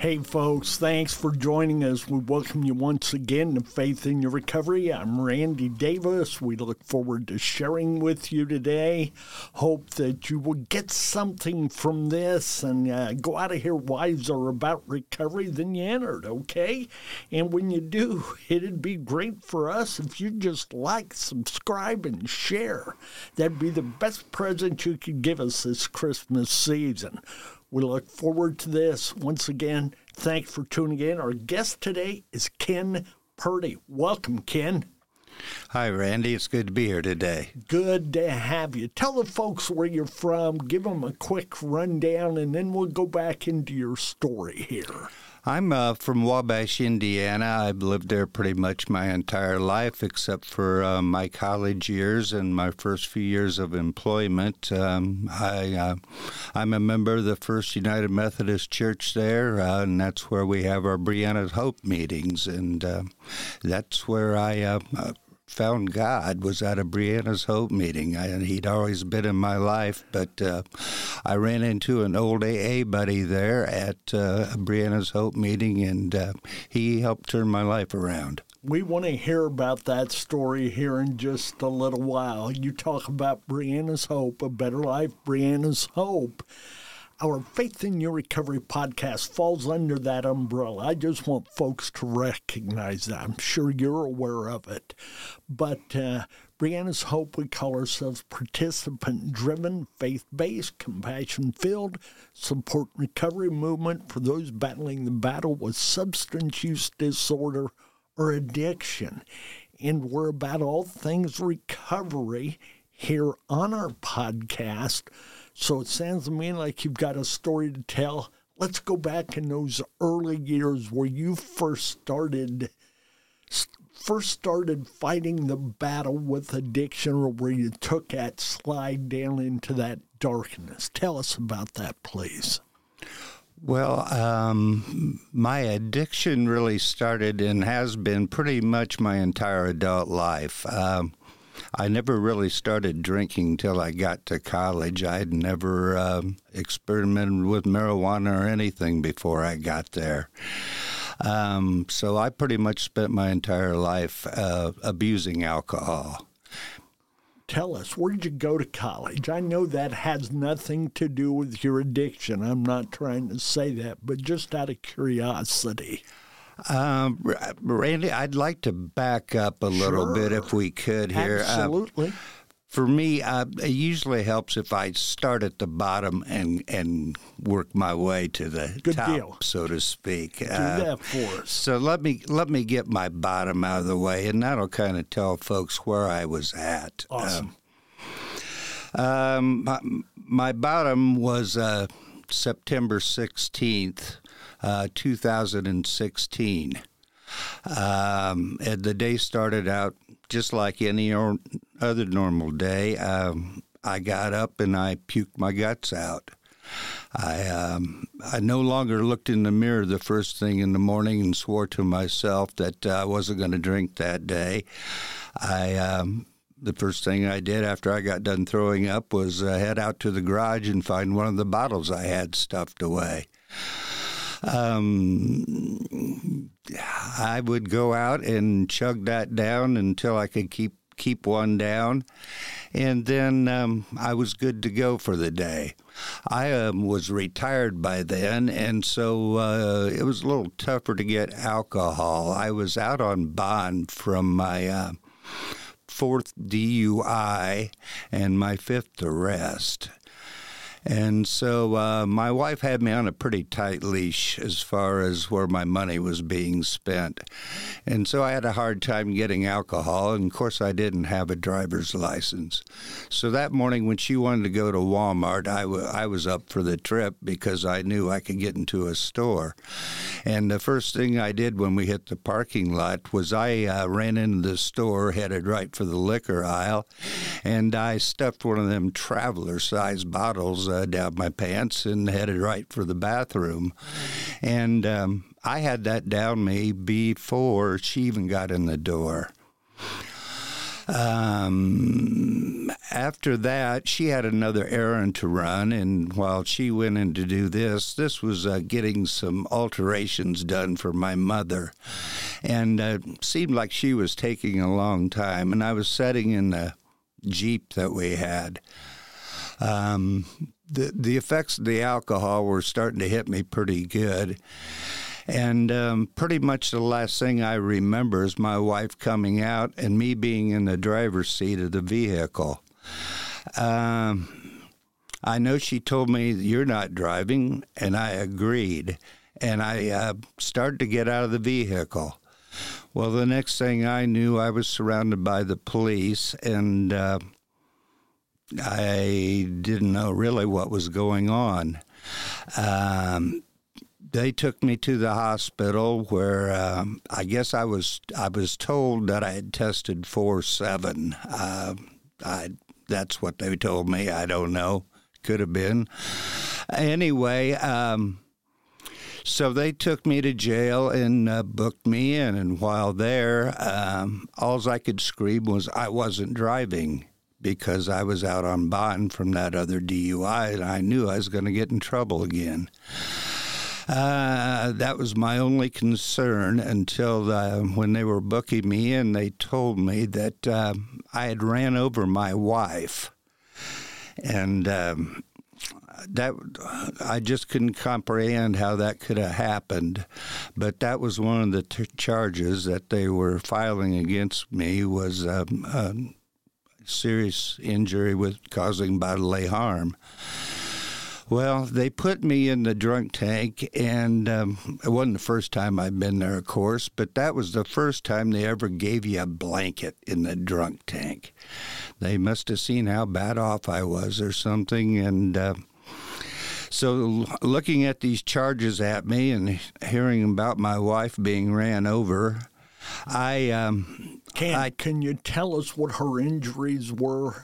Hey, folks, thanks for joining us. We welcome you once again to Faith in Your Recovery. I'm Randy Davis. We look forward to sharing with you today. Hope that you will get something from this and uh, go out of here wiser about recovery than you entered, okay? And when you do, it'd be great for us if you just like, subscribe, and share. That'd be the best present you could give us this Christmas season. We look forward to this. Once again, thanks for tuning in. Our guest today is Ken Purdy. Welcome, Ken. Hi, Randy. It's good to be here today. Good to have you. Tell the folks where you're from, give them a quick rundown, and then we'll go back into your story here. I'm uh, from Wabash, Indiana. I've lived there pretty much my entire life, except for uh, my college years and my first few years of employment. Um, I, uh, I'm a member of the First United Methodist Church there, uh, and that's where we have our Brianna's Hope meetings, and uh, that's where I uh, found God was at a Brianna's Hope meeting. I, he'd always been in my life, but uh, I ran into an old AA buddy there at uh, a Brianna's Hope meeting, and uh, he helped turn my life around. We want to hear about that story here in just a little while. You talk about Brianna's Hope, a better life, Brianna's Hope our Faith in Your Recovery podcast falls under that umbrella. I just want folks to recognize that. I'm sure you're aware of it. But uh, Brianna's Hope, we call ourselves participant driven, faith based, compassion filled, support recovery movement for those battling the battle with substance use disorder or addiction. And we're about all things recovery here on our podcast. So it sounds to me like you've got a story to tell. Let's go back in those early years where you first started first started fighting the battle with addiction or where you took that slide down into that darkness. Tell us about that, please. Well, um, my addiction really started and has been pretty much my entire adult life. Um, I never really started drinking till I got to college. I'd never um, experimented with marijuana or anything before I got there. Um, so I pretty much spent my entire life uh, abusing alcohol. Tell us, where did you go to college? I know that has nothing to do with your addiction. I'm not trying to say that, but just out of curiosity. Um, Randy, I'd like to back up a little bit if we could here. Uh, Absolutely. Uh, for me, uh, it usually helps if I start at the bottom and and work my way to the Good top, deal. so to speak. Do that for us. So let me let me get my bottom out of the way, and that'll kind of tell folks where I was at. Awesome. Um, um, my, my, bottom was uh, September sixteenth, uh, 2016. Um, and the day started out just like any other normal day. Um, I got up and I puked my guts out. I um, I no longer looked in the mirror the first thing in the morning and swore to myself that uh, I wasn't going to drink that day. I um, the first thing I did after I got done throwing up was uh, head out to the garage and find one of the bottles I had stuffed away. Um, I would go out and chug that down until I could keep keep one down, and then um, I was good to go for the day. I um, was retired by then, and so uh, it was a little tougher to get alcohol. I was out on bond from my uh, fourth DUI and my fifth arrest. And so uh, my wife had me on a pretty tight leash as far as where my money was being spent. And so I had a hard time getting alcohol. And of course, I didn't have a driver's license. So that morning, when she wanted to go to Walmart, I, w- I was up for the trip because I knew I could get into a store. And the first thing I did when we hit the parking lot was I uh, ran into the store, headed right for the liquor aisle, and I stuffed one of them traveler sized bottles uh, down my pants and headed right for the bathroom. And um, I had that down me before she even got in the door. Um, after that, she had another errand to run, and while she went in to do this, this was uh, getting some alterations done for my mother, and uh, seemed like she was taking a long time. And I was sitting in the jeep that we had. Um, the the effects of the alcohol were starting to hit me pretty good. And um, pretty much the last thing I remember is my wife coming out and me being in the driver's seat of the vehicle. Um, I know she told me, You're not driving, and I agreed. And I uh, started to get out of the vehicle. Well, the next thing I knew, I was surrounded by the police, and uh, I didn't know really what was going on. Um, they took me to the hospital where um, I guess I was I was told that I had tested four seven. Uh, I that's what they told me. I don't know. Could have been. Anyway, um, so they took me to jail and uh, booked me in. And while there, um, all I could scream was I wasn't driving because I was out on bond from that other DUI, and I knew I was going to get in trouble again. Uh, that was my only concern until when they were booking me in, they told me that uh, I had ran over my wife. And um, that I just couldn't comprehend how that could have happened. But that was one of the t- charges that they were filing against me was um, serious injury with causing bodily harm. Well, they put me in the drunk tank, and um, it wasn't the first time I'd been there, of course, but that was the first time they ever gave you a blanket in the drunk tank. They must have seen how bad off I was or something, and. Uh, so, looking at these charges at me and hearing about my wife being ran over, I um, can I, can you tell us what her injuries were?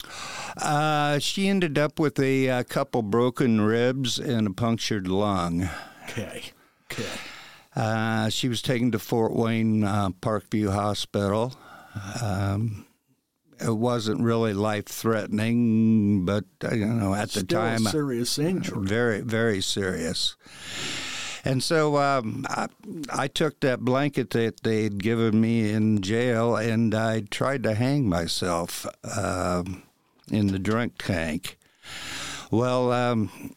Uh, she ended up with a, a, couple broken ribs and a punctured lung. Okay. Okay. Uh, she was taken to Fort Wayne uh, Parkview Hospital. Um, it wasn't really life threatening, but uh, you know at Still the time, serious injury. Very, very serious. And so um, I, I, took that blanket that they'd given me in jail and I tried to hang myself uh, in the drunk tank. Well, um,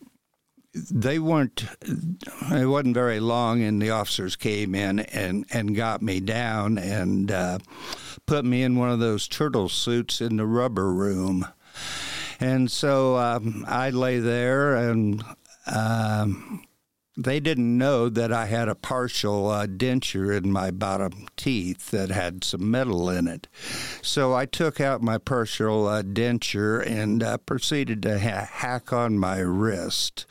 they weren't, it wasn't very long, and the officers came in and, and got me down and uh, put me in one of those turtle suits in the rubber room. And so um, I lay there and um, they didn't know that I had a partial uh, denture in my bottom teeth that had some metal in it. So I took out my partial uh, denture and uh, proceeded to ha- hack on my wrist.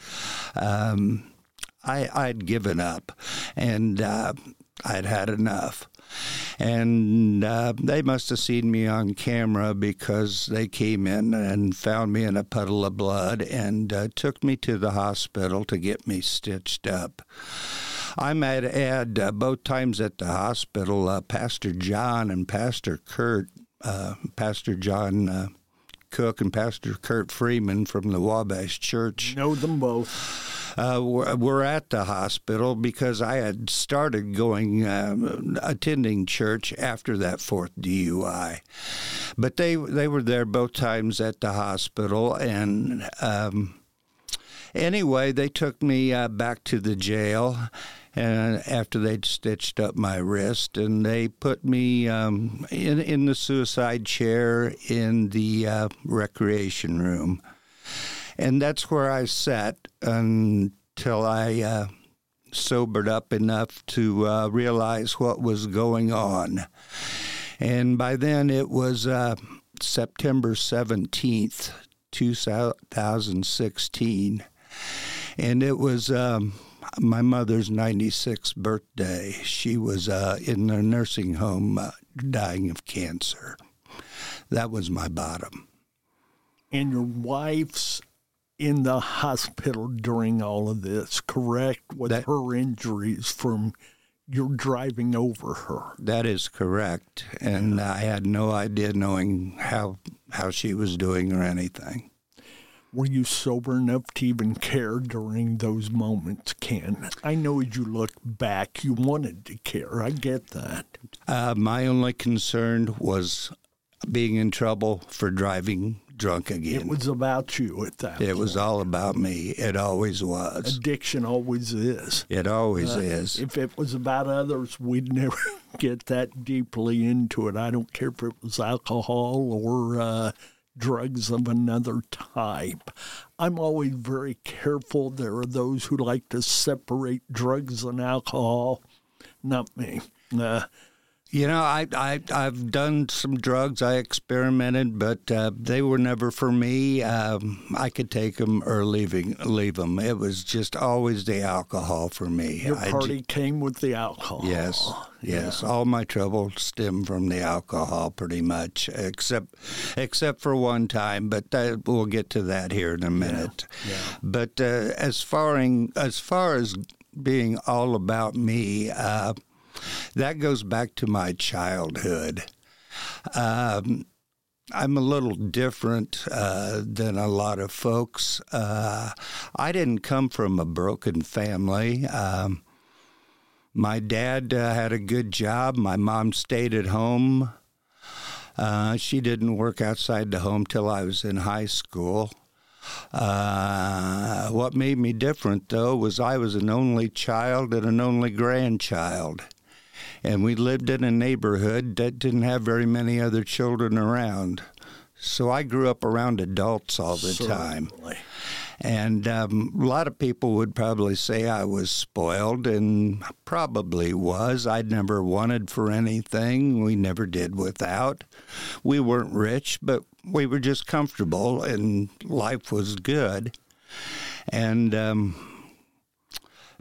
Um, I, I'd given up and uh, I'd had enough. And uh, they must have seen me on camera because they came in and found me in a puddle of blood and uh, took me to the hospital to get me stitched up. I might add, uh, both times at the hospital, uh, Pastor John and Pastor Kurt, uh, Pastor John uh, Cook and Pastor Kurt Freeman from the Wabash Church. Know them both uh, were, were, at the hospital because I had started going, uh, attending church after that fourth DUI. But they, they were there both times at the hospital. And um, anyway, they took me uh, back to the jail and after they'd stitched up my wrist, and they put me um, in in the suicide chair in the uh, recreation room. and that's where I sat until I uh, sobered up enough to uh, realize what was going on. And by then it was uh, September 17th, 2016. And it was um, my mother's 96th birthday. She was uh, in a nursing home uh, dying of cancer. That was my bottom. And your wife's in the hospital during all of this, correct? With That- her injuries from your driving over her. That is correct. And I had no idea knowing how how she was doing or anything. Were you sober enough to even care during those moments, Ken? I know as you look back, you wanted to care. I get that. Uh, my only concern was being in trouble for driving drunk again. It was about you at that It was all about me. It always was. Addiction always is. It always Uh, is. If it was about others, we'd never get that deeply into it. I don't care if it was alcohol or uh, drugs of another type. I'm always very careful. There are those who like to separate drugs and alcohol. Not me. Uh, You know, I, I I've done some drugs. I experimented, but uh, they were never for me. Um, I could take them or leaving leave them. It was just always the alcohol for me. your ju- party came with the alcohol. Yes, yes. All my trouble stemmed from the alcohol, pretty much, except except for one time. But uh, we'll get to that here in a minute. But uh, as far in, as far as being all about me, uh, that goes back to my childhood. Um, I'm a little different uh, than a lot of folks. Uh, I didn't come from a broken family. Um, my dad uh, had a good job. My mom stayed at home. Uh, she didn't work outside the home till I was in high school. Uh, what made me different, though, was I was an only child and an only grandchild. And we lived in a neighborhood that didn't have very many other children around. So I grew up around adults all the time. And um, a lot of people would probably say I was spoiled, and probably was. I'd never wanted for anything. We never did without. We weren't rich, but we were just comfortable, and life was good. And um,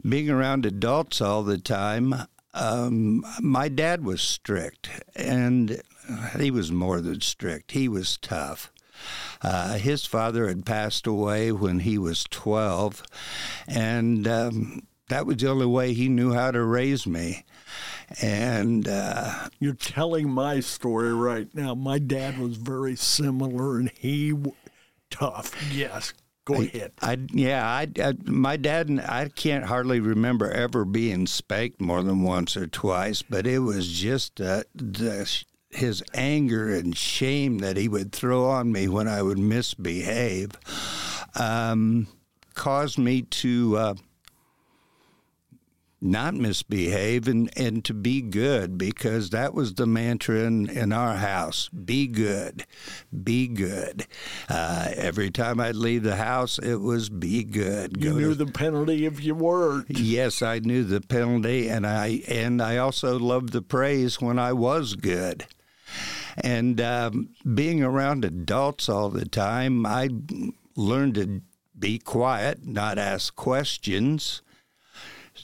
being around adults all the time, um, my dad was strict, and he was more than strict. He was tough. Uh, his father had passed away when he was 12, and um, that was the only way he knew how to raise me. And uh, You're telling my story right now. My dad was very similar, and he w- tough. Yes, go ahead. I, yeah, I, I, my dad and I can't hardly remember ever being spanked more than once or twice, but it was just uh, the, his anger and shame that he would throw on me when I would misbehave um, caused me to uh, not misbehave and, and to be good because that was the mantra in, in our house be good, be good. Uh, every time I'd leave the house, it was be good. You knew to- the penalty if you weren't. Yes, I knew the penalty, and I and I also loved the praise when I was good. And um, being around adults all the time, I learned to be quiet, not ask questions.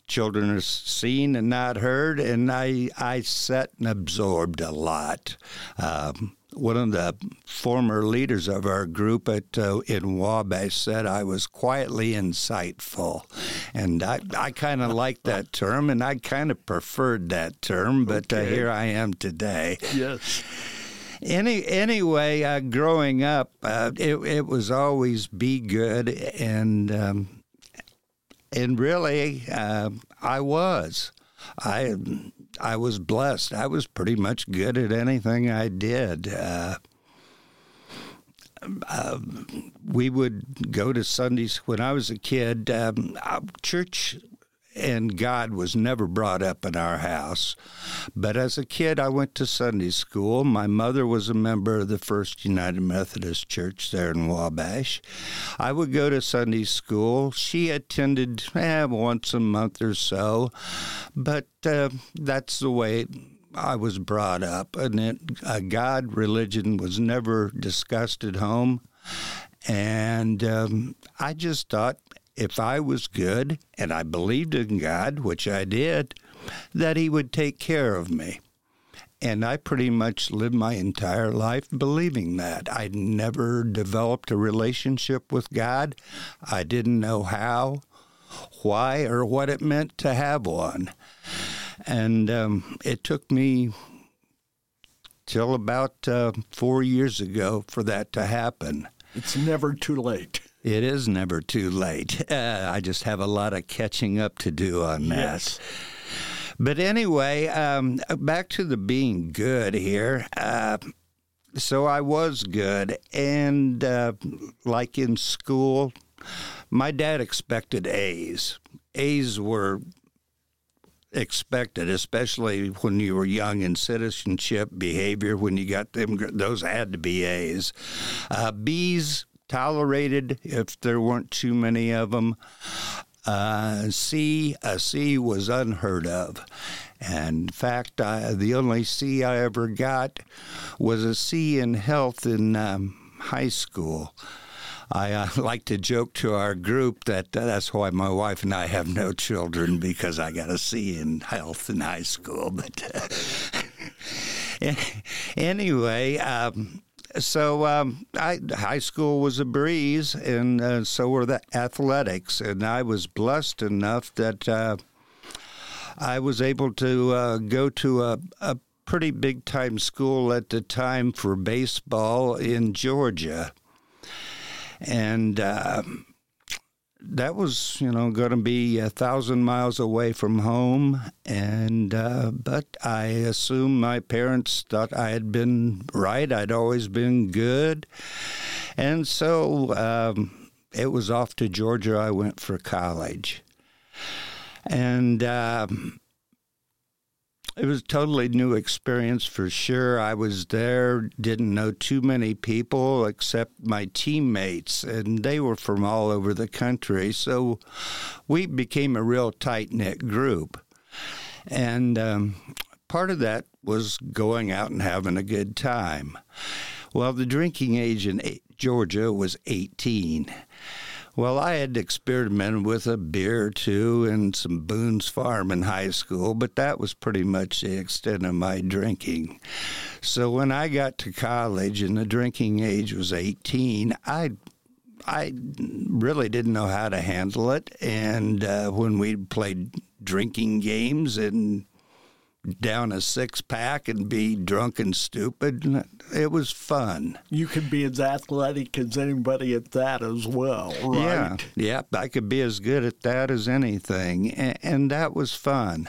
Children are seen and not heard, and I I sat and absorbed a lot. Um, one of the former leaders of our group at uh, in Wabash said I was quietly insightful, and I I kind of liked that term, and I kind of preferred that term, but uh, here I am today. Yes. Any anyway, uh, growing up, uh, it it was always be good, and um, and really, uh, I was. I I was blessed. I was pretty much good at anything I did. Uh, uh, we would go to Sundays when I was a kid. Um, church and God was never brought up in our house. But as a kid, I went to Sunday school. My mother was a member of the First United Methodist Church there in Wabash. I would go to Sunday school. She attended eh, once a month or so, but uh, that's the way I was brought up. And it, God, religion was never discussed at home. And um, I just thought if I was good and I believed in God, which I did, that He would take care of me. And I pretty much lived my entire life believing that. I never developed a relationship with God. I didn't know how, why, or what it meant to have one. And um, it took me till about uh, four years ago for that to happen. It's never too late. It is never too late. Uh, I just have a lot of catching up to do on that. Yes. But anyway, um, back to the being good here. Uh, so I was good. And uh, like in school, my dad expected A's. A's were expected, especially when you were young in citizenship behavior. When you got them, those had to be A's. Uh, B's tolerated if there weren't too many of them. Uh, C, a C was unheard of. And in fact, I, the only C I ever got was a C in health in um, high school. I uh, like to joke to our group that that's why my wife and I have no children because I got a C in health in high school. But uh, anyway, um, so um, I, high school was a breeze, and uh, so were the athletics. And I was blessed enough that uh, I was able to uh, go to a, a pretty big time school at the time for baseball in Georgia. And uh, that was, you know, going to be a thousand miles away from home, and uh, but I assume my parents thought I had been right. I'd always been good, and so um, it was off to Georgia. I went for college, and. Um, it was totally new experience for sure. I was there, didn't know too many people except my teammates, and they were from all over the country. So we became a real tight knit group. And um, part of that was going out and having a good time. Well, the drinking age in Georgia was 18. Well, I had experimented with a beer or two and some Boone's Farm in high school, but that was pretty much the extent of my drinking. So when I got to college and the drinking age was 18, I I really didn't know how to handle it. And uh, when we played drinking games and down a six pack and be drunk and stupid. It was fun. You could be as athletic as anybody at that as well, right? Yeah, yep. I could be as good at that as anything, and, and that was fun.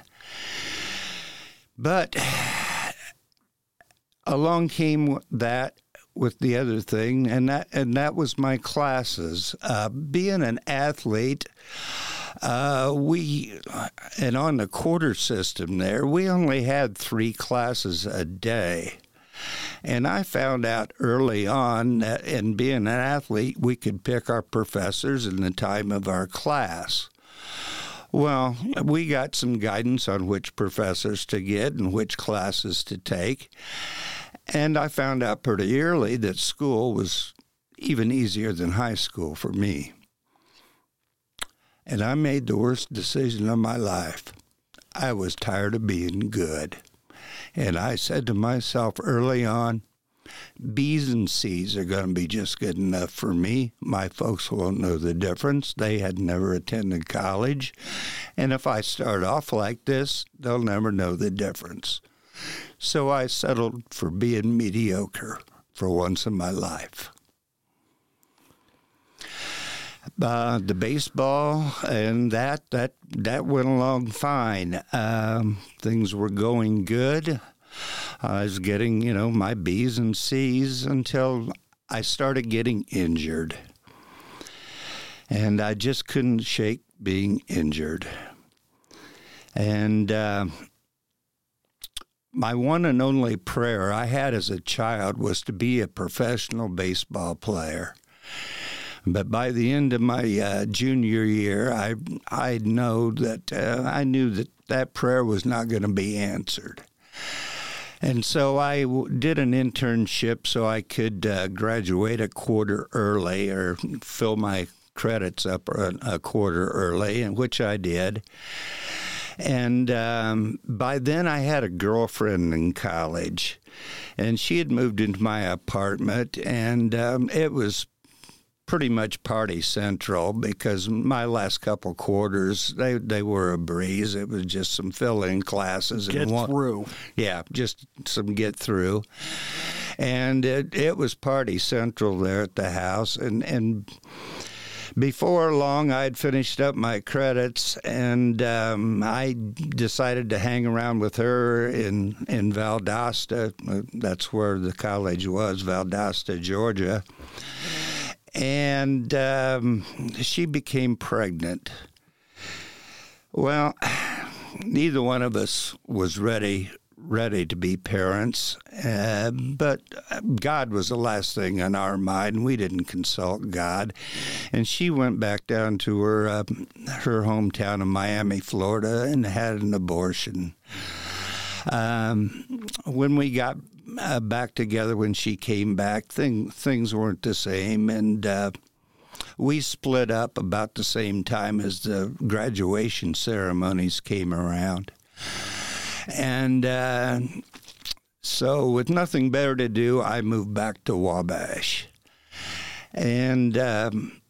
But along came that with the other thing, and that and that was my classes. Uh, being an athlete. Uh, we, and on the quarter system there, we only had three classes a day. And I found out early on that in being an athlete, we could pick our professors in the time of our class. Well, we got some guidance on which professors to get and which classes to take. And I found out pretty early that school was even easier than high school for me. And I made the worst decision of my life. I was tired of being good. And I said to myself early on, B's and C's are going to be just good enough for me. My folks won't know the difference. They had never attended college. And if I start off like this, they'll never know the difference. So I settled for being mediocre for once in my life uh, the baseball and that that that went along fine. Um, things were going good. I was getting you know my B's and C's until I started getting injured, and I just couldn't shake being injured. And uh, my one and only prayer I had as a child was to be a professional baseball player. But by the end of my uh, junior year, I I know that uh, I knew that that prayer was not going to be answered. And so I w- did an internship so I could uh, graduate a quarter early or fill my credits up a, a quarter early, and which I did. And um, by then, I had a girlfriend in college, and she had moved into my apartment, and um, it was pretty much party central because my last couple quarters they they were a breeze. It was just some fill in classes Get and one, through. yeah, just some get through. And it, it was party central there at the house. And, and before long, I'd finished up my credits and um, I decided to hang around with her in, in Valdosta. That's where the college was, Valdosta, Georgia. And um, she became pregnant. Well, neither one of us was ready ready to be parents, uh, but God was the last thing on our mind. We didn't consult God, and she went back down to her uh, her hometown of Miami, Florida, and had an abortion. Um, when we got uh, back together, when she came back, thing, things weren't the same, and uh, we split up about the same time as the graduation ceremonies came around. And uh, so, with nothing better to do, I moved back to Wabash. And um,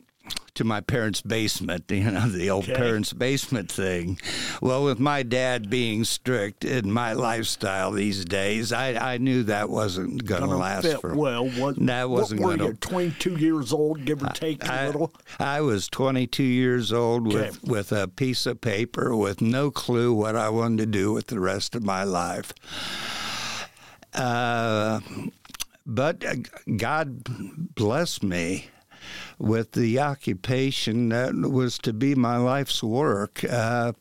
to my parents' basement, you know, the old Okay. parents' basement thing. Well, with my dad being strict in my lifestyle these days, I, I knew that wasn't going to last fit for well. What, That wasn't what were gonna- you, 22 years old, give or take a I, little? I was 22 years old with, Okay. with a piece of paper with no clue what I wanted to do with the rest of my life. Uh, but uh, God bless me with the occupation that was to be my life's work. Uh,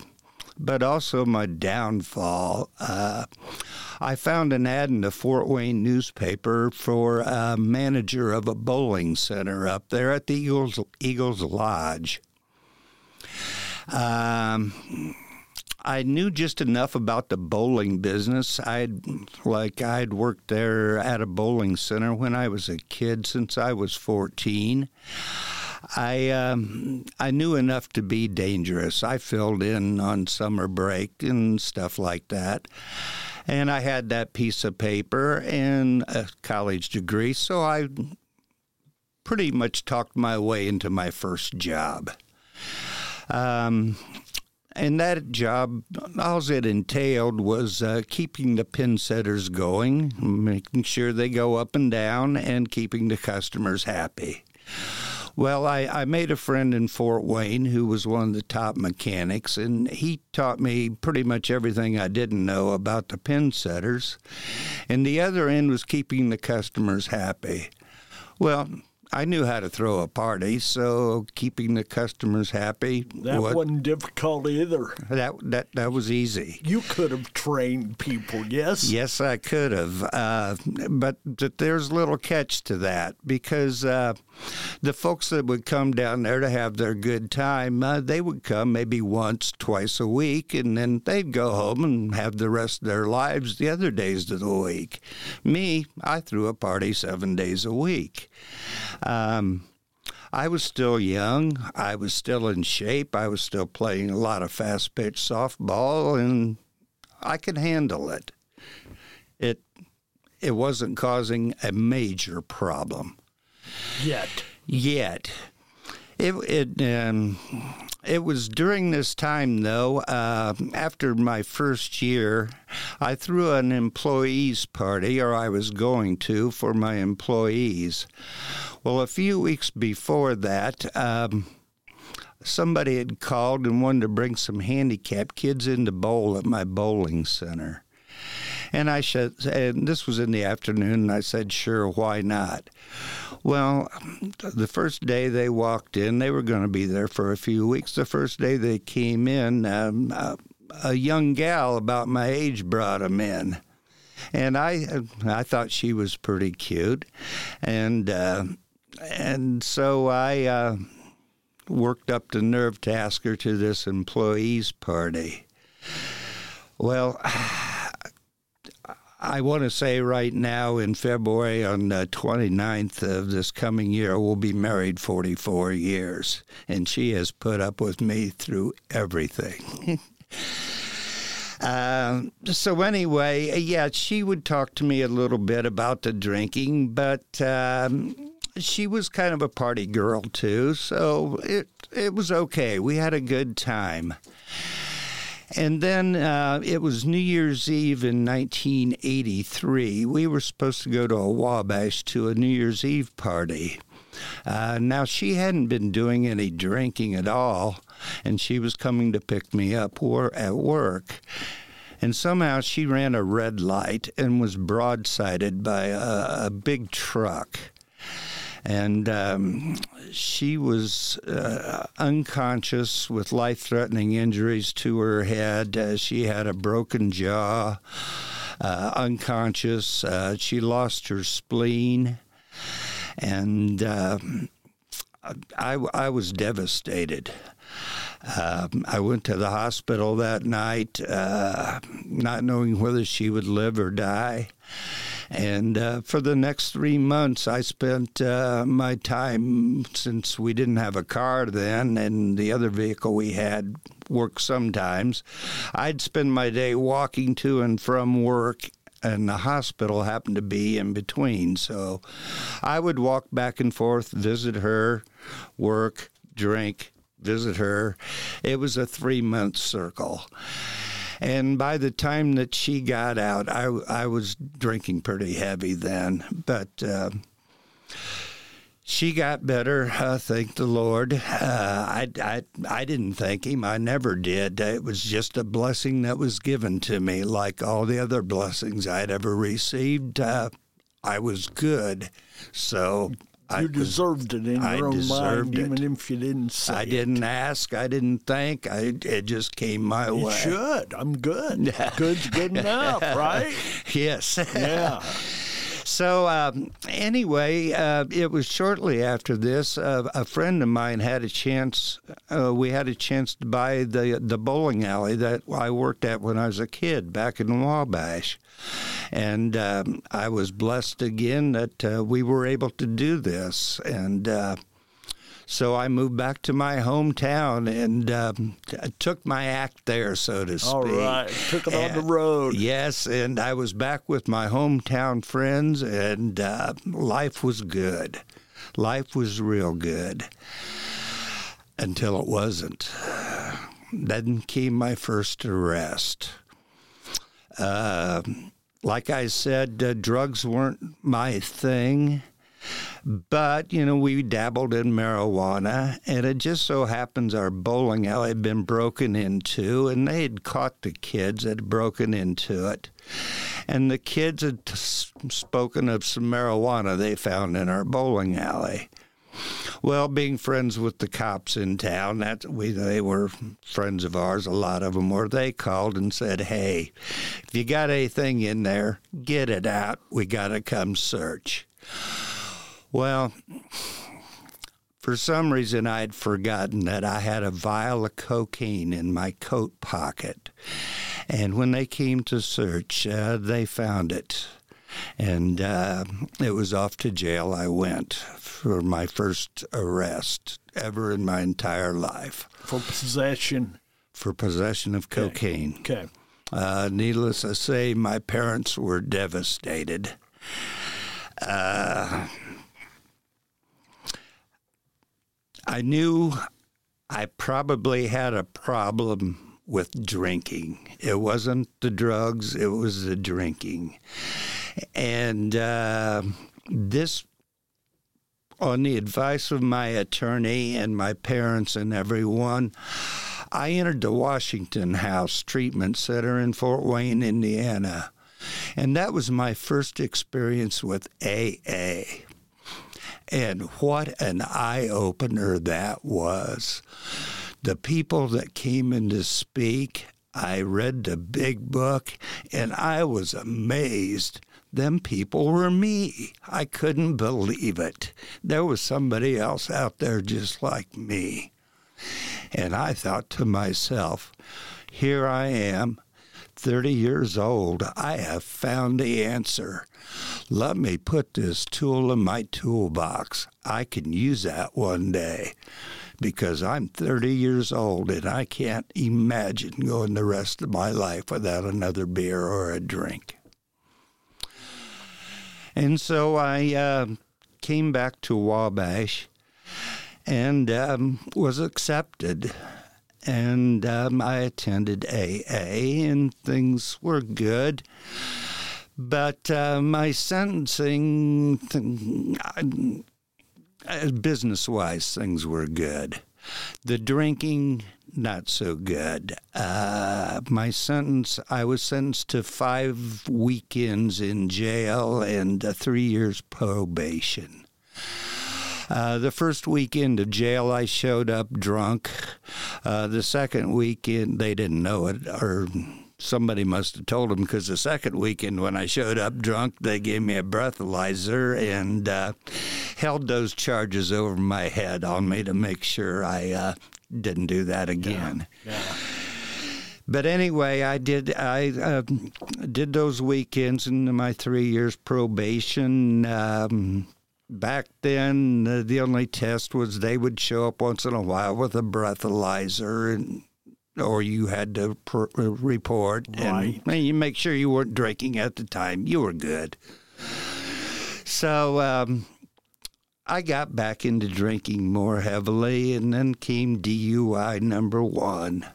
but also my downfall. Uh, I found an ad in the Fort Wayne newspaper for a manager of a bowling center up there at the Eagles, Eagles Lodge. Um, I knew just enough about the bowling business. I'd like I'd worked there at a bowling center when I was a kid since I was 14. I um, I knew enough to be dangerous. I filled in on summer break and stuff like that. And I had that piece of paper and a college degree, so I pretty much talked my way into my first job. Um, and that job, all it entailed was uh, keeping the pin setters going, making sure they go up and down, and keeping the customers happy. Well, I, I made a friend in Fort Wayne who was one of the top mechanics, and he taught me pretty much everything I didn't know about the pin setters. And the other end was keeping the customers happy. Well, I knew how to throw a party, so keeping the customers happy That wa- wasn't difficult either. that that that was easy. You could have trained people, yes? Yes, I could have, uh, but th- there's a little catch to that because uh, the folks that would come down there to have their good time, uh, they would come maybe once, twice a week, and then they'd go home and have the rest of their lives the other days of the week. Me, I threw a party seven days a week. Um, I was still young. I was still in shape. I was still playing a lot of fast pitch softball, and I could handle it. It it wasn't causing a major problem Yet. yet. It it um, it was during this time though. Uh, after my first year, I threw an employees party, or I was going to for my employees. Well, a few weeks before that. Um, Somebody had called and wanted to bring some handicapped kids in to bowl at my bowling center. And I said, and this was in the afternoon, and I said, sure, why not? Well, the first day they walked in, they were going to be there for a few weeks. The first day they came in, um, a young gal about my age brought him in. And I, I thought she was pretty cute, and uh, and so I uh, worked up the nerve to ask her to this employees party. Well, I want to say right now in February on the 29th of this coming year, we'll be married 44 years. And she has put up with me through everything. uh, so, anyway, yeah, she would talk to me a little bit about the drinking, but. Um, she was kind of a party girl too, so it it was okay. We had a good time. And then uh, it was New Year's Eve in 1983. We were supposed to go to a Wabash to a New Year's Eve party. Uh, now, she hadn't been doing any drinking at all, and she was coming to pick me up at work. And somehow she ran a red light and was broadsided by a, a big truck and um, she was uh, unconscious with life threatening injuries to her head. Uh, she had a broken jaw, uh, unconscious. Uh, she lost her spleen. And um, I, I was devastated. Um, I went to the hospital that night, uh, not knowing whether she would live or die. And uh, for the next three months, I spent uh, my time, since we didn't have a car then, and the other vehicle we had worked sometimes, I'd spend my day walking to and from work and the hospital happened to be in between. So I would walk back and forth, visit her, work, drink, visit her. It was a three month circle. And by the time that she got out, I, I was drinking pretty heavy then. But uh, she got better, uh, thank the Lord. Uh, I, I, I didn't thank him. I never did. It was just a blessing that was given to me, like all the other blessings I'd ever received. Uh, I was good. So you I deserved it in your own mind, it. even if you didn't say I didn't ask. I didn't think. I, it just came my way. you way. should. I'm good. Good's good enough, right? Yes. Yeah. So um, anyway, uh, it was shortly after this. Uh, a friend of mine had a chance. Uh, we had a chance to buy the the bowling alley that I worked at when I was a kid back in Wabash, and um, I was blessed again that uh, we were able to do this and. So I moved back to my hometown and um, took my act there, so to speak. All right, took it and, on the road. Yes, and I was back with my hometown friends, and uh, life was good. Life was real good until it wasn't. Then came my first arrest. Uh, like I said, uh, drugs weren't my thing. But, you know, we dabbled in marijuana, and it just so happens our bowling alley had been broken into, and they had caught the kids that had broken into it. And the kids had t- spoken of some marijuana they found in our bowling alley. Well, being friends with the cops in town, that we they were friends of ours. A lot of them were. They called and said, "Hey, if you got anything in there, get it out. We got to come search." Well, for some reason, I'd forgotten that I had a vial of cocaine in my coat pocket. And when they came to search, uh, they found it. And uh, it was off to jail I went for my first arrest ever in my entire life. For possession? For possession of cocaine. Okay. Uh, needless to say, my parents were devastated. Uh, I knew I probably had a problem with drinking. It wasn't the drugs, it was the drinking. And uh, this, on the advice of my attorney and my parents and everyone, I entered the Washington House Treatment Center in Fort Wayne, Indiana. And that was my first experience with AA. And what an eye opener that was. The people that came in to speak, I read the big book and I was amazed. Them people were me. I couldn't believe it. There was somebody else out there just like me. And I thought to myself, here I am, 30 years old. I have found the answer. Let me put this tool in my toolbox. I can use that one day because I'm 30 years old and I can't imagine going the rest of my life without another beer or a drink. And so I uh, came back to Wabash and um, was accepted. And um, I attended AA, and things were good. But uh, my sentencing, uh, business wise, things were good. The drinking, not so good. Uh, my sentence, I was sentenced to five weekends in jail and uh, three years probation. Uh, the first weekend of jail, I showed up drunk. Uh, the second weekend, they didn't know it, or somebody must have told them because the second weekend when I showed up drunk, they gave me a breathalyzer and uh, held those charges over my head on me to make sure I uh, didn't do that again. Yeah. yeah. But anyway, I did I uh, did those weekends in my three years probation. Um, back then, uh, the only test was they would show up once in a while with a breathalyzer and or you had to pr- uh, report right. and, and, you make sure you weren't drinking at the time. You were good. So um, I got back into drinking more heavily, and then came DUI number one,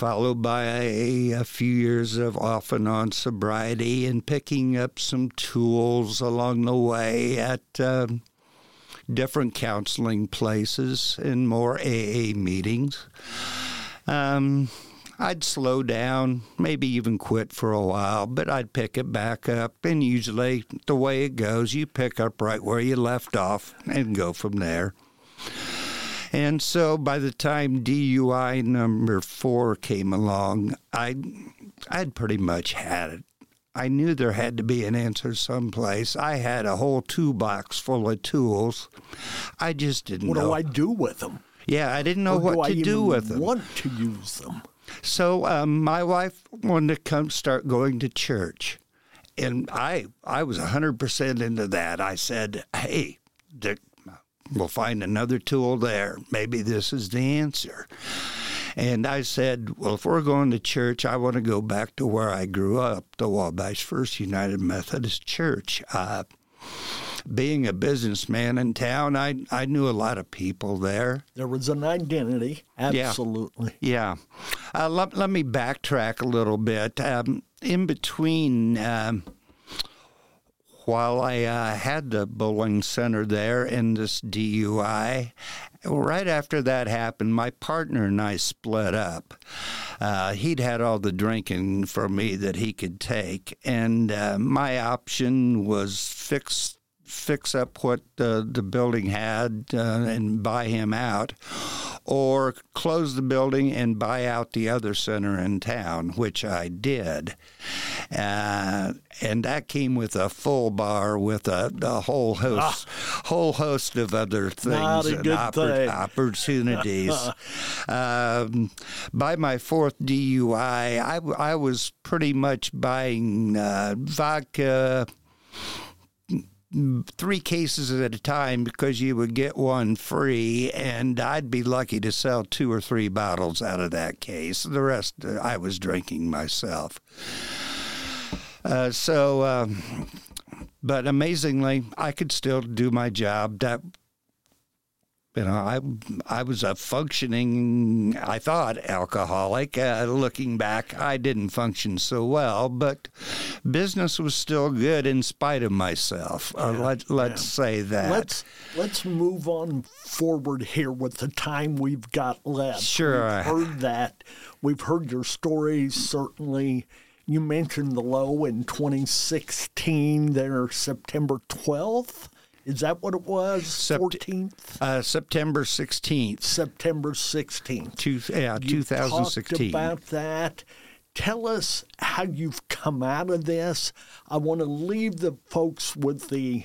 followed by a, a few years of off and on sobriety and picking up some tools along the way at. Um, different counseling places and more AA meetings. Um, I'd slow down, maybe even quit for a while, but I'd pick it back up. And usually, the way it goes, you pick up right where you left off and go from there. And so by the time DUI number four came along, I I'd pretty much had it. I knew there had to be an answer someplace. I had a whole toolbox full of tools. I just didn't know what know. do I do with them? Yeah, I didn't know or what do to do with them. Want to use them? So um, my wife wanted to come start going to church, and I I was hundred percent into that. I said, "Hey, Dick, we'll find another tool there. Maybe this is the answer." And I said, Well, if we're going to church, I want to go back to where I grew up, the Wabash First United Methodist Church. Uh, being a businessman in town, I, I knew a lot of people there. There was an identity, absolutely. Yeah. yeah. Uh, let, let me backtrack a little bit. Um, in between, um, while I uh, had the bowling center there in this DUI, right after that happened, my partner and I split up. Uh, he'd had all the drinking for me that he could take, and uh, my option was fix fix up what uh, the building had uh, and buy him out, or close the building and buy out the other center in town, which I did. Uh, and that came with a full bar with a, a whole host, ah, whole host of other things and oppor- opportunities. um, by my fourth DUI, I, I was pretty much buying uh, vodka three cases at a time because you would get one free, and I'd be lucky to sell two or three bottles out of that case. The rest uh, I was drinking myself. Uh, so, um, but amazingly, I could still do my job. That you know, I I was a functioning, I thought, alcoholic. Uh, looking back, I didn't function so well, but business was still good in spite of myself. Uh, let, let's yeah. say that. Let's let's move on forward here with the time we've got left. Sure, we've heard that. We've heard your stories. Certainly, you mentioned the low in 2016. There, September 12th Is that what it was? Sept- 14th? Uh, September 16th, September 16th. two, yeah, You 2016. talked about that. Tell us how you've come out of this. I want to leave the folks with the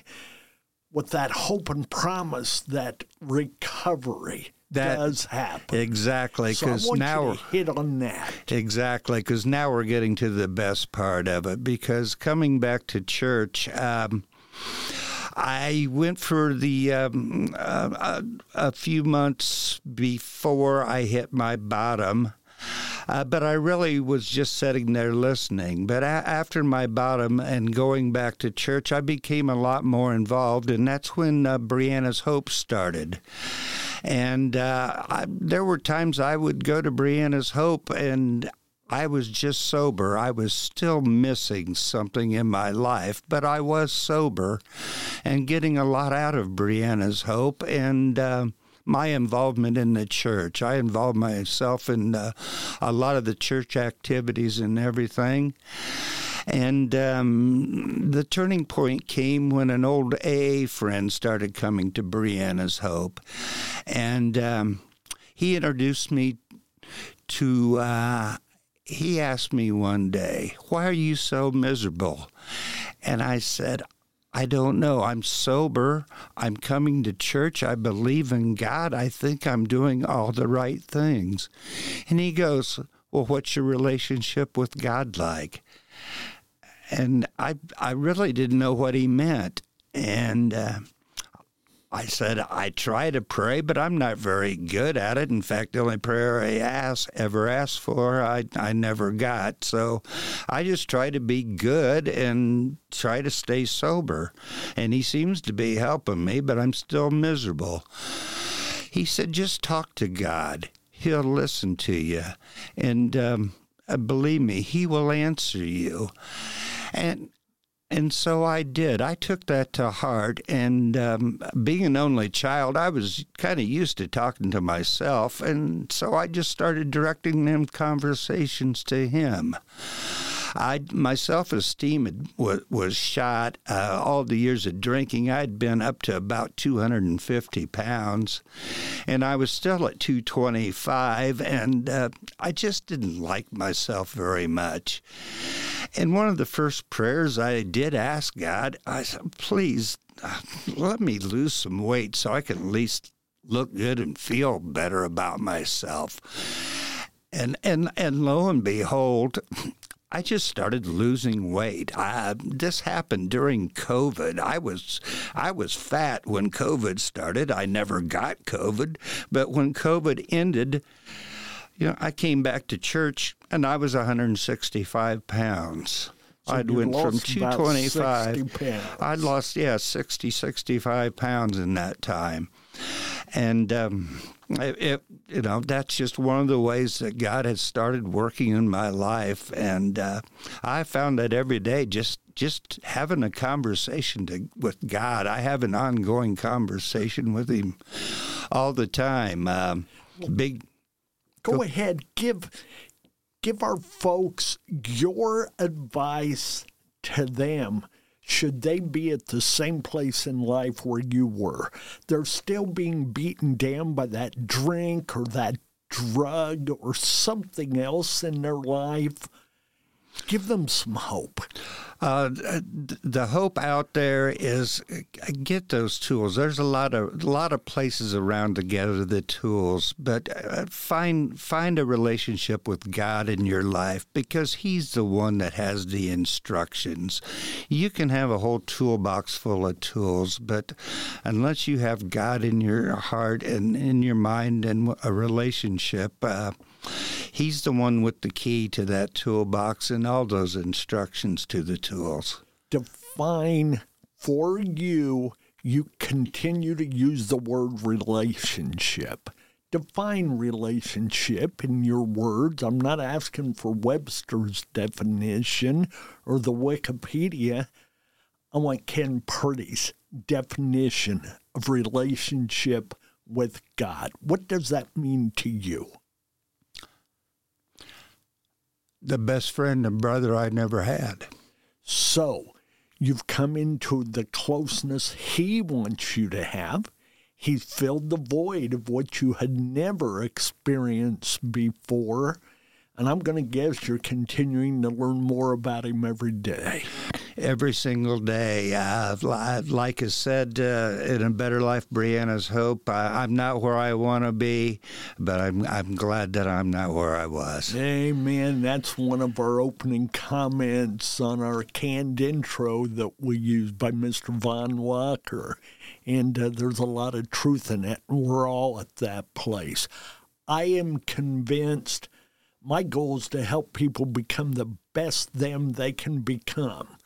with that hope and promise that recovery That- does happen. Exactly, because want now you hit on that. Exactly, because now we're getting to the best part of it. Because coming back to church, um, I went for the um, uh, a, a few months before I hit my bottom. Uh, but I really was just sitting there listening. But a- after my bottom and going back to church, I became a lot more involved, and that's when uh, Brianna's Hope started. And uh, I, there were times I would go to Brianna's Hope and I was just sober. I was still missing something in my life, but I was sober and getting a lot out of Brianna's Hope and uh, my involvement in the church. I involved myself in uh, a lot of the church activities and everything. And um, the turning point came when an old AA friend started coming to Brianna's Hope. And um, he introduced me to, uh, he asked me one day, Why are you so miserable? And I said, I don't know. I'm sober. I'm coming to church. I believe in God. I think I'm doing all the right things. And he goes, Well, what's your relationship with God like? And I, I really didn't know what he meant. And uh, I said, I try to pray, but I'm not very good at it. In fact, the only prayer I ask, ever asked for, I, I never got. So I just try to be good and try to stay sober. And he seems to be helping me, but I'm still miserable. He said, just talk to God. He'll listen to you. And um, uh, believe me, he will answer you. And and so I did. I took that to heart. And um, being an only child, I was kind of used to talking to myself. And so I just started directing them conversations to him. I my self esteem was, was shot. Uh, all the years of drinking, I'd been up to about 250 pounds, and I was still at 225, and uh, I just didn't like myself very much. And one of the first prayers I did ask God, I said, "Please, uh, let me lose some weight so I can at least look good and feel better about myself." And and and lo and behold, I just started losing weight. I, this happened during COVID. I was I was fat when COVID started. I never got COVID, but when COVID ended, you know, I came back to church and I was 165 pounds. I'd went from lost 225. I'd lost yeah 60 65 pounds in that time, and um, it, you know that's just one of the ways that God has started working in my life, and uh, I found that every day just just having a conversation to, with God. I have an ongoing conversation with Him all the time. Um, big Go ahead, give give our folks your advice to them should they be at the same place in life where you were. They're still being beaten down by that drink or that drug or something else in their life. Give them some hope. Uh, the hope out there is uh, get those tools. There's a lot of a lot of places around to gather the tools, but uh, find find a relationship with God in your life because He's the one that has the instructions. You can have a whole toolbox full of tools, but unless you have God in your heart and in your mind and a relationship. Uh, He's the one with the key to that toolbox and all those instructions to the tools. Define for you, you continue to use the word relationship. Define relationship in your words. I'm not asking for Webster's definition or the Wikipedia. I want Ken Purdy's definition of relationship with God. What does that mean to you? The best friend and brother I never had. So, You've come into the closeness He wants you to have. He's filled the void of what you had never experienced before. And I'm going to guess you're continuing to learn more about him every day. Every single day. Uh, like I said uh, in A Better Life, Brianna's Hope, I, am not where I want to be, but I'm, I'm glad that I'm not where I was. Amen. That's one of our opening comments on our canned intro that we used by Mr. Von Walker. And uh, there's a lot of truth in it. We're all at that place. I am convinced my goal is to help people become the best them they can become.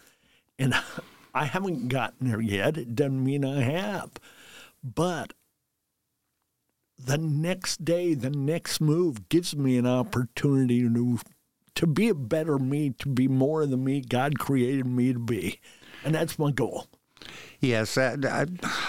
And I haven't gotten there yet. It doesn't mean I have. But the next day, the next move gives me an opportunity to to be a better me, to be more of the me God created me to be. And that's my goal. Yes, I,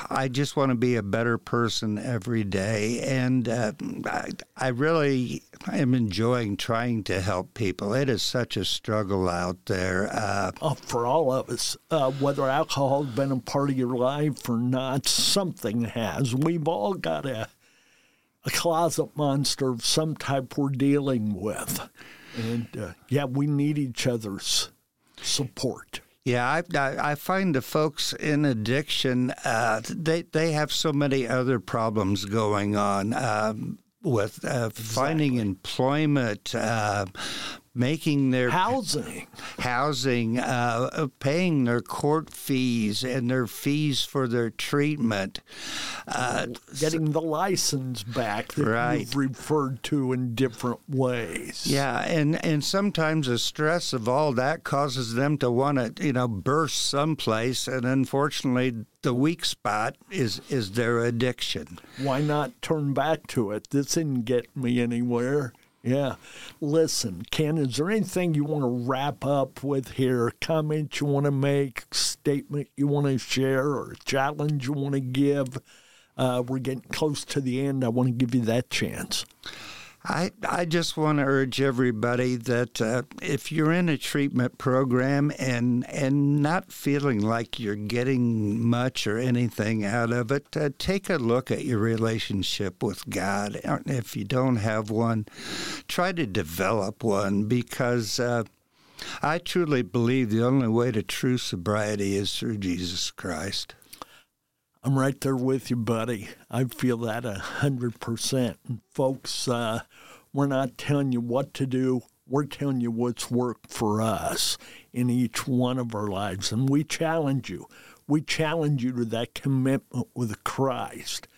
I, just want to be a better person every day, and uh, I, I really am enjoying trying to help people. It is such a struggle out there. Uh, oh, for all of us, uh, whether alcohol has been a part of your life or not, something has. We've all got a a closet monster of some type we're dealing with, and uh, yeah, we need each other's support. Yeah, I, I, I find the folks in addiction, uh, they they have so many other problems going on. Um, with uh, exactly. finding employment, uh, making their housing, housing, uh, uh, paying their court fees and their fees for their treatment, uh, getting the license back that right. you've referred to in different ways. Yeah, and and sometimes the stress of all that causes them to want to you know burst someplace, and unfortunately. The weak spot is is their addiction. Why not turn back to it? This didn't get me anywhere. Yeah. Listen, Ken, is there anything you want to wrap up with here? Comment you want to make, statement you want to share, or challenge you want to give? Uh, we're getting close to the end. I want to give you that chance. I, I just want to urge everybody that uh, if you're in a treatment program and and not feeling like you're getting much or anything out of it, uh, take a look at your relationship with God. If you don't have one, try to develop one because uh, I truly believe the only way to true sobriety is through Jesus Christ. I'm right there with you, buddy. I feel that a hundred percent. Folks, uh, we're not telling you what to do. We're telling you what's worked for us in each one of our lives. And we challenge you. We challenge you to that commitment with Christ.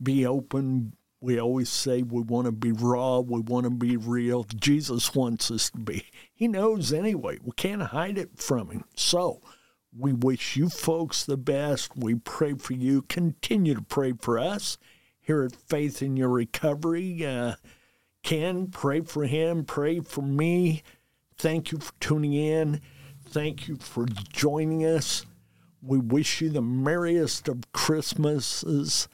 Be open. We always say we want to be raw. We want to be real. Jesus wants us to be. He knows anyway. We can't hide it from him. So, we wish you folks the best. We pray for you. Continue to pray for us here at Faith in Your Recovery. Uh, Ken, pray for him. Pray for me. Thank you for tuning in. Thank you for joining us. We wish you the merriest of Christmases.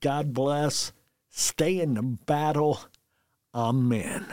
God bless. Stay in the battle. Amen.